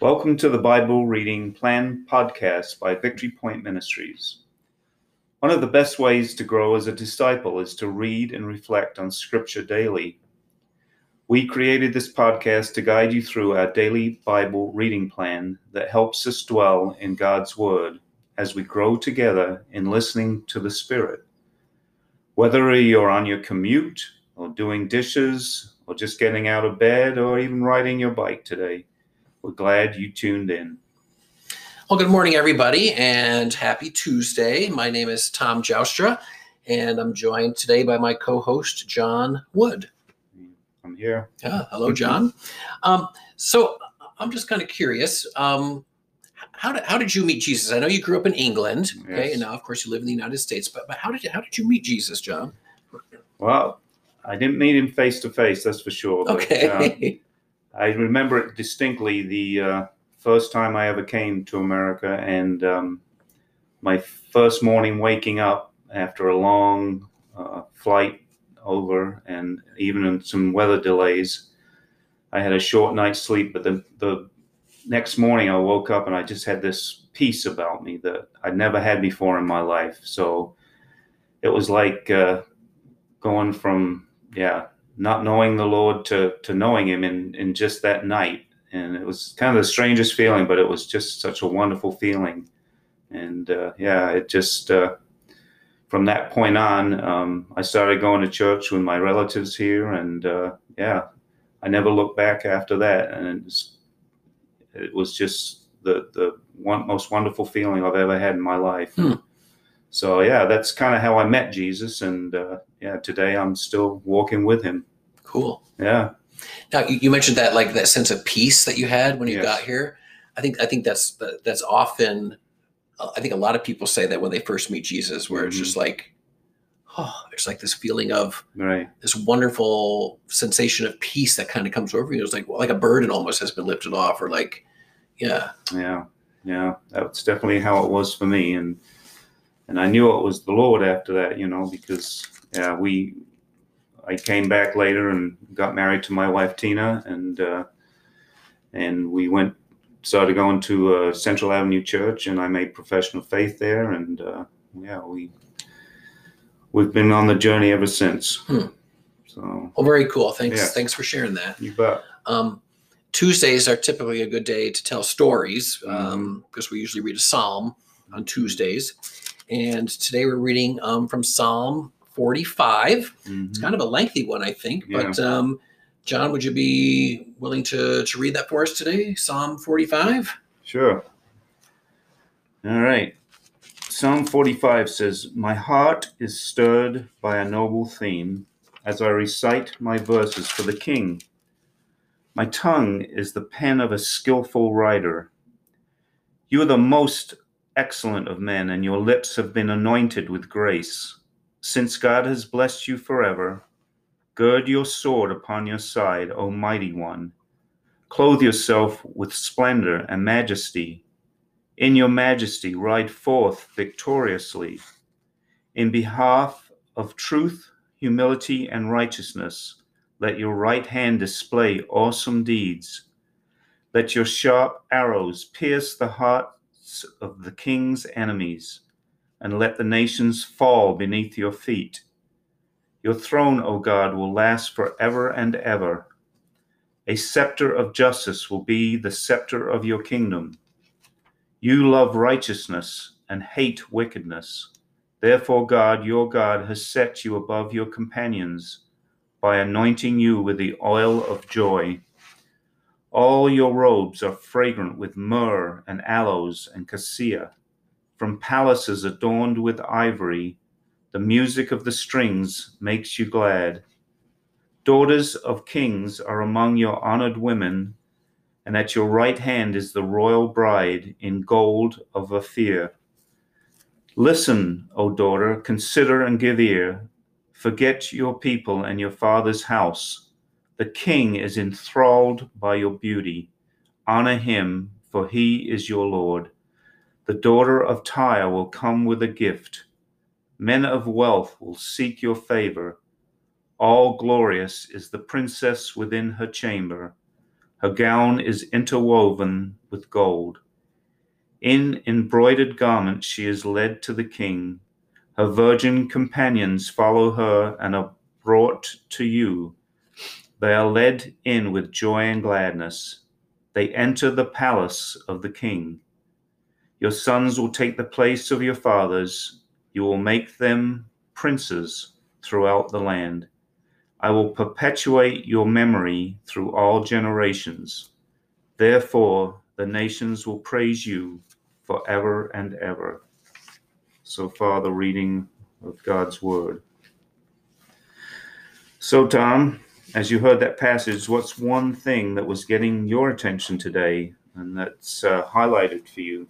Welcome to the Bible Reading Plan podcast by Victory Point Ministries. One of the best ways to grow as a disciple is to read and reflect on Scripture daily. We created this podcast to guide you through our daily Bible reading plan that helps us dwell in God's Word as we grow together in listening to the Spirit. Whether you're on your commute, or doing dishes, or just getting out of bed, or even riding your bike today, we're glad you tuned in. Well, good morning, everybody, and happy Tuesday. My name is Tom Joustra, and I'm joined today by my co host, John Wood. I'm here. Yeah, hello, John. Um, so I'm just kind of curious. Um, how did, how did you meet Jesus? I know you grew up in England, okay, Yes. and now, of course, you live in the United States. But, but how did you, how did you meet Jesus, John? Well, I didn't meet him face to face, that's for sure. but, um, Okay, I remember it distinctly the uh, first time I ever came to America, and um, my first morning waking up after a long uh, flight over, and even in some weather delays. I had a short night's sleep, but the, the next morning I woke up and I just had this peace about me that I'd never had before in my life. So it was like uh, going from, yeah, not knowing the Lord to to knowing Him in in just that night, and it was kind of the strangest feeling, but it was just such a wonderful feeling, and uh, yeah, it just uh, from that point on, um, I started going to church with my relatives here, and uh, yeah, I never looked back after that, and it was, it was just the the one most wonderful feeling I've ever had in my life. Hmm. So yeah, that's kind of how I met Jesus, and uh, yeah, today I'm still walking with Him. cool. Yeah. Now you, mentioned that like that sense of peace that you had when you Yes. got here. I think I think that's that's often. uh, I think a lot of people say that when they first meet Jesus, where it's Mhm. just like, oh, there's like this feeling of Right. this wonderful sensation of peace that kind of comes over you. It's like like a burden almost has been lifted off, or like, yeah, Yeah, yeah, that's definitely how it was for me, and and I knew it was the Lord after that, you know, because yeah, we, I came back later and got married to my wife Tina, and uh, and we went started going to uh, Central Avenue Church, and I made professional faith there, and uh, yeah, we we've been on the journey ever since. Hmm. So well, very cool. Thanks, Yes. thanks for sharing that. you bet. Um, Tuesdays are typically a good day to tell stories Mm-hmm. um, because we usually read a psalm on Tuesdays. And today we're reading um, from Psalm 45. Mhm. It's kind of a lengthy one, I think. Yeah. But um, John, would you be willing to, to read that for us today? Psalm 45? Sure. All right. Psalm 45 says, My heart is stirred by a noble theme as I recite my verses for the king. My tongue is the pen of a skillful writer. You are the most excellent of men, and your lips have been anointed with grace. Since God has blessed you forever, gird your sword upon your side, O mighty one. Clothe yourself with splendor and majesty. In your majesty, ride forth victoriously. In behalf of truth, humility, and righteousness, let your right hand display awesome deeds. Let your sharp arrows pierce the of the king's enemies, and let the nations fall beneath your feet. Your throne, O God, will last forever and ever. A scepter of justice will be the scepter of your kingdom. You love righteousness and hate wickedness. Therefore, God, your God, has set you above your companions by anointing you with the oil of joy. All your robes are fragrant with myrrh and aloes and cassia. From palaces adorned with ivory, the music of the strings makes you glad. Daughters of kings are among your honored women, and at your right hand is the royal bride in gold of Ophir. Listen, O daughter, consider and give ear. Forget your people and your father's house. The king is enthralled by your beauty. Honor him, for he is your Lord. The daughter of Tyre will come with a gift. Men of wealth will seek your favor. All glorious is the princess within her chamber. Her gown is interwoven with gold. In embroidered garments she is led to the king. Her virgin companions follow her and are brought to you. They are led in with joy and gladness. They enter the palace of the king. Your sons will take the place of your fathers. You will make them princes throughout the land. I will perpetuate your memory through all generations. Therefore, the nations will praise you forever and ever. So far, the reading of God's Word. So, Tom, as you heard that passage, what's one thing that was getting your attention today and that's uh, highlighted for you?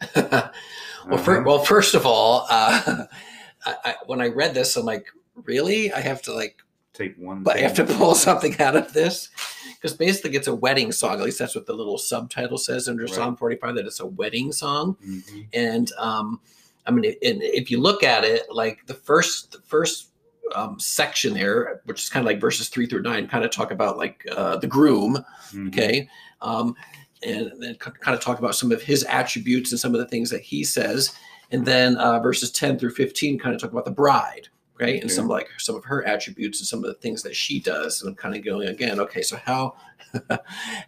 well, Uh-huh. fir- well, first of all, uh, I, I, when I read this, I'm like, really? I have to like, Take one. but I have to pull something out of this because basically it's a wedding song. At least that's what the little subtitle says under Right. Psalm 45 that it's a wedding song. Mhm. And um, I mean, and if you look at it, like the first, the first um, section there, which is kind of like verses three through nine, kind of talk about like uh, the groom, Mhm. okay? Um, and then kind of talk about some of his attributes and some of the things that he says. And then uh, verses 10 through 15 kind of talk about the bride right and Okay. some like some of her attributes and some of the things that she does and i'm kind of going again okay so how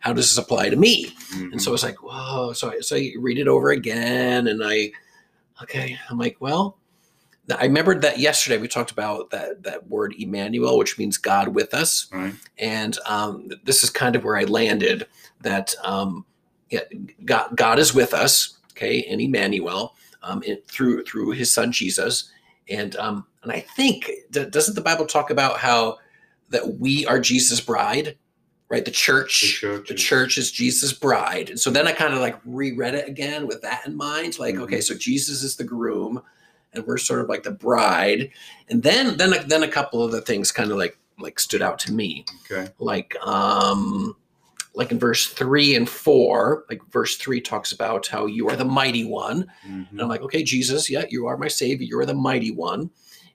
how does this apply to me? And so it's like whoa so I, so I read it over again and i okay i'm like well i remembered that yesterday we talked about that that word emmanuel which means god with us. Right. and um, this is kind of where I landed. That um, yeah, God, God is with us, okay, in Emmanuel, um, in, through through His Son Jesus, and um, and I think doesn't the Bible talk about how that we are Jesus' bride, right? The church, The church the is- church is Jesus' bride, and so then I kind of like reread it again with that in mind, like Mhm. okay, so Jesus is the groom, and we're sort of like the bride, and then then then a couple of the things kind of like like stood out to me. Okay. like um like in verse 3 and 4 like verse 3 talks about how you are the mighty one. Mhm. and i'm like okay jesus yeah you are my savior you are the mighty one.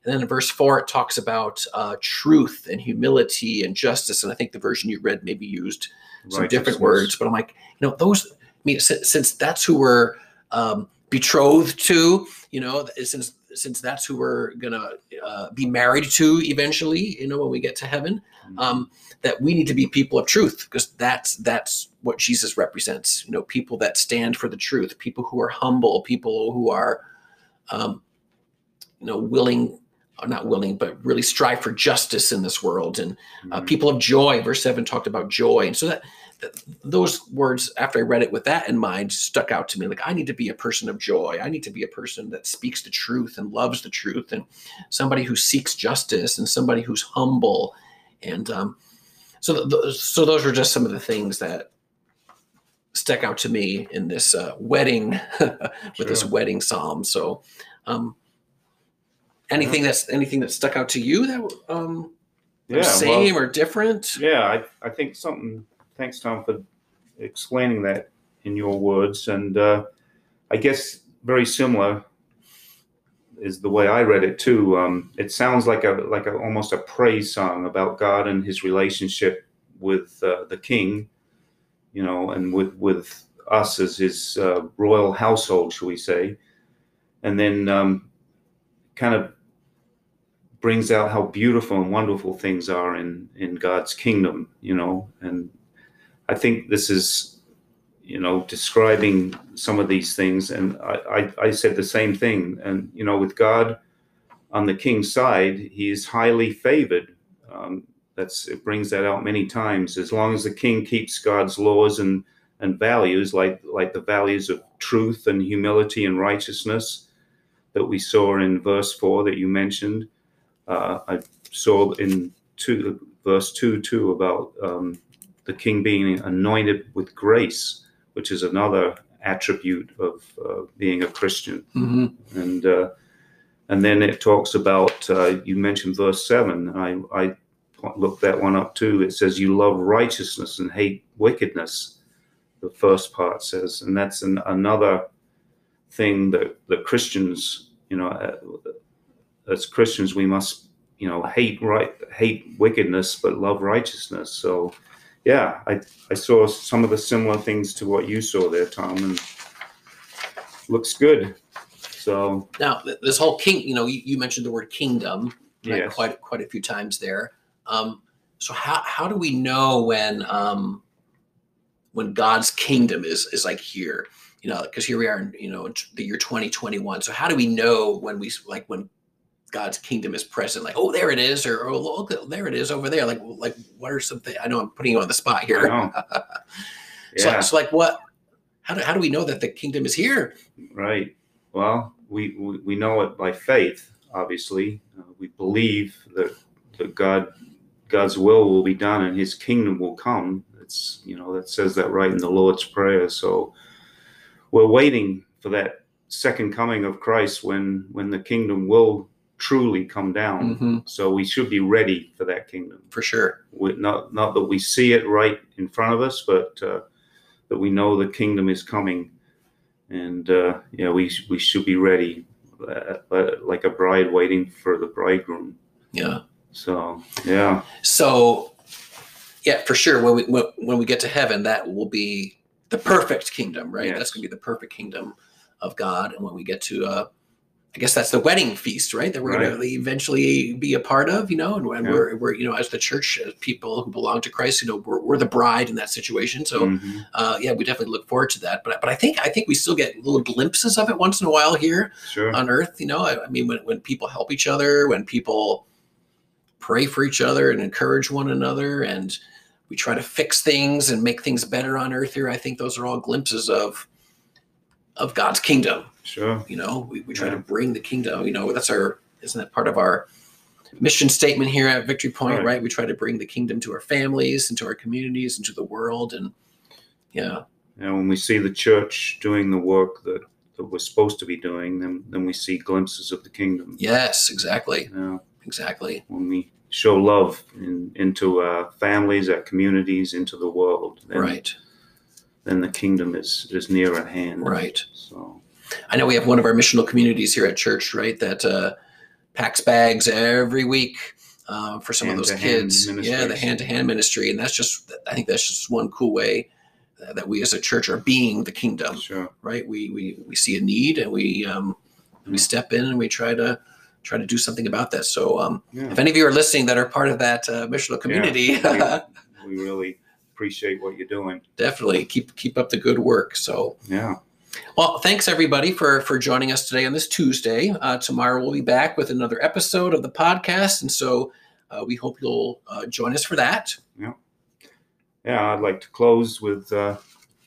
And then in verse 4 it talks about uh, truth and humility and justice. And i think the version you read maybe used some different words but i'm like you know those i mean since, since that's who we're um, betrothed to you know since since that's who we're gonna uh, be married to eventually you know when we get to heaven Mhm. um, that we need to be people of truth because that's that's what Jesus represents. You know, people that stand for the truth, people who are humble, people who are, um, you know, willing, not willing, but really strive for justice in this world, and uh, Mhm. people of joy. Verse seven talked about joy, and so that, that those words, after I read it with that in mind, stuck out to me. Like I need to be a person of joy. I need to be a person that speaks the truth and loves the truth, and somebody who seeks justice, and somebody who's humble, and um, so th- th- so those were just some of the things that stuck out to me in this uh, wedding with this wedding psalm. So, um, anything that's anything that stuck out to you that um, Yeah. well- same or different? Yeah, I, I think something. Thanks, Tom, for explaining that in your words, and uh, I guess very similar is the way I read it too. Um, it sounds like a like a almost a praise song about God and His relationship with uh, the King, you know, and with with us as His uh, royal household, shall we say, and then um, kind of brings out how beautiful and wonderful things are in in God's kingdom, you know, and I think this is, you know, describing some of these things, and I, I, I said the same thing, and you know, with God on the king's side, he is highly favored. Um, that's it brings that out many times. As long as the king keeps God's laws and and values, like like the values of truth and humility and righteousness that we saw in verse four that you mentioned, uh, I saw in two, verse 2 too about um, the king being anointed with grace, which is another attribute of uh, being a Christian. hmm And uh, and then it talks about, uh, you mentioned verse 7. I, I looked that one up too. It says, You love righteousness and hate wickedness, the first part says. And that's an, another thing that, that Christians, you know, uh, as Christians, we must, you know, hate right, hate wickedness, but love righteousness. So, yeah, I, I saw some of the similar things to what you saw there, Tom, and looks good. So, Now, this whole king, you know, you, you mentioned the word kingdom right, yes. quite quite a few times there. Um, so how how do we know when um, when God's kingdom is is like here? You know, because here we are in you know the year 2021. So how do we know when we like when God's kingdom is present? Like, oh, there it is, or oh, look, there it is over there. Like, like what are something? I know I'm putting you on the spot here. So, Yeah, so like what? How do, how do we know that the kingdom is here? right. Well, we, we, we know it by faith, obviously. Uh, we believe that, that God God's will will be done and his kingdom will come. It's, you know, that says that right in the Lord's Prayer. So we're waiting for that second coming of Christ when when the kingdom will truly come down. hmm So we should be ready for that kingdom. for sure. We, not not that we see it right in front of us, but uh, that we know the kingdom is coming, and uh, yeah, we we should be ready, uh, uh, like a bride waiting for the bridegroom. Yeah. So yeah, So, yeah, for sure. When we when, when we get to heaven, that will be the perfect kingdom, right? Yes. That's going to be the perfect kingdom of God. And when we get to, uh, I guess that's the wedding feast, right? That we're going to eventually be a part of, you know. And when Yeah. we're we're you know as the church, as people who belong to Christ, you know, we're, we're the bride in that situation. So, Mhm. uh, yeah, we definitely look forward to that. But but I think I think we still get little glimpses of it once in a while here sure, on earth you know I, I mean when, when people help each other when people pray for each other and encourage one another and we try to fix things and make things better on earth here i think those are all glimpses of of god's kingdom. Sure, you know we, we try Yeah. to bring the kingdom you know that's our isn't that part of our mission statement here at victory point Right. right? We try to bring the kingdom to our families into our communities into the world and yeah. And when we see the church doing the work that, that we're supposed to be doing, then then we see glimpses of the kingdom. yes exactly. Know, exactly. when we show love in, into our families, our communities, into the world, then, right then the kingdom is is near at hand. right So I know we have one of our missional communities here at church, right? That uh, packs bags every week uh, for some of those kids. Yeah, the hand to hand ministry, and that's just I think that's just one cool way uh, that we as a church are being the kingdom, sure. right? We we we see a need and we um, we step in and we try to try to do something about that. So um, Yeah. if any of you are listening that are part of that uh, missional community, we, we really appreciate what you're doing. definitely keep keep up the good work. So. Yeah. Well, thanks everybody for for joining us today on this Tuesday. Uh, tomorrow we'll be back with another episode of the podcast, and so uh, we hope you'll uh, join us for that. Yeah. Yeah. I'd like to close with uh,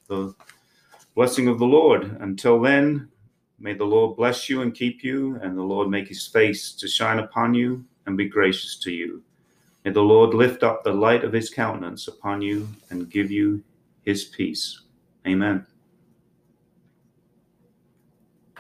the blessing of the Lord. Until then, may the Lord bless you and keep you, and the Lord make his face to shine upon you and be gracious to you. May the Lord lift up the light of his countenance upon you and give you his peace. Amen.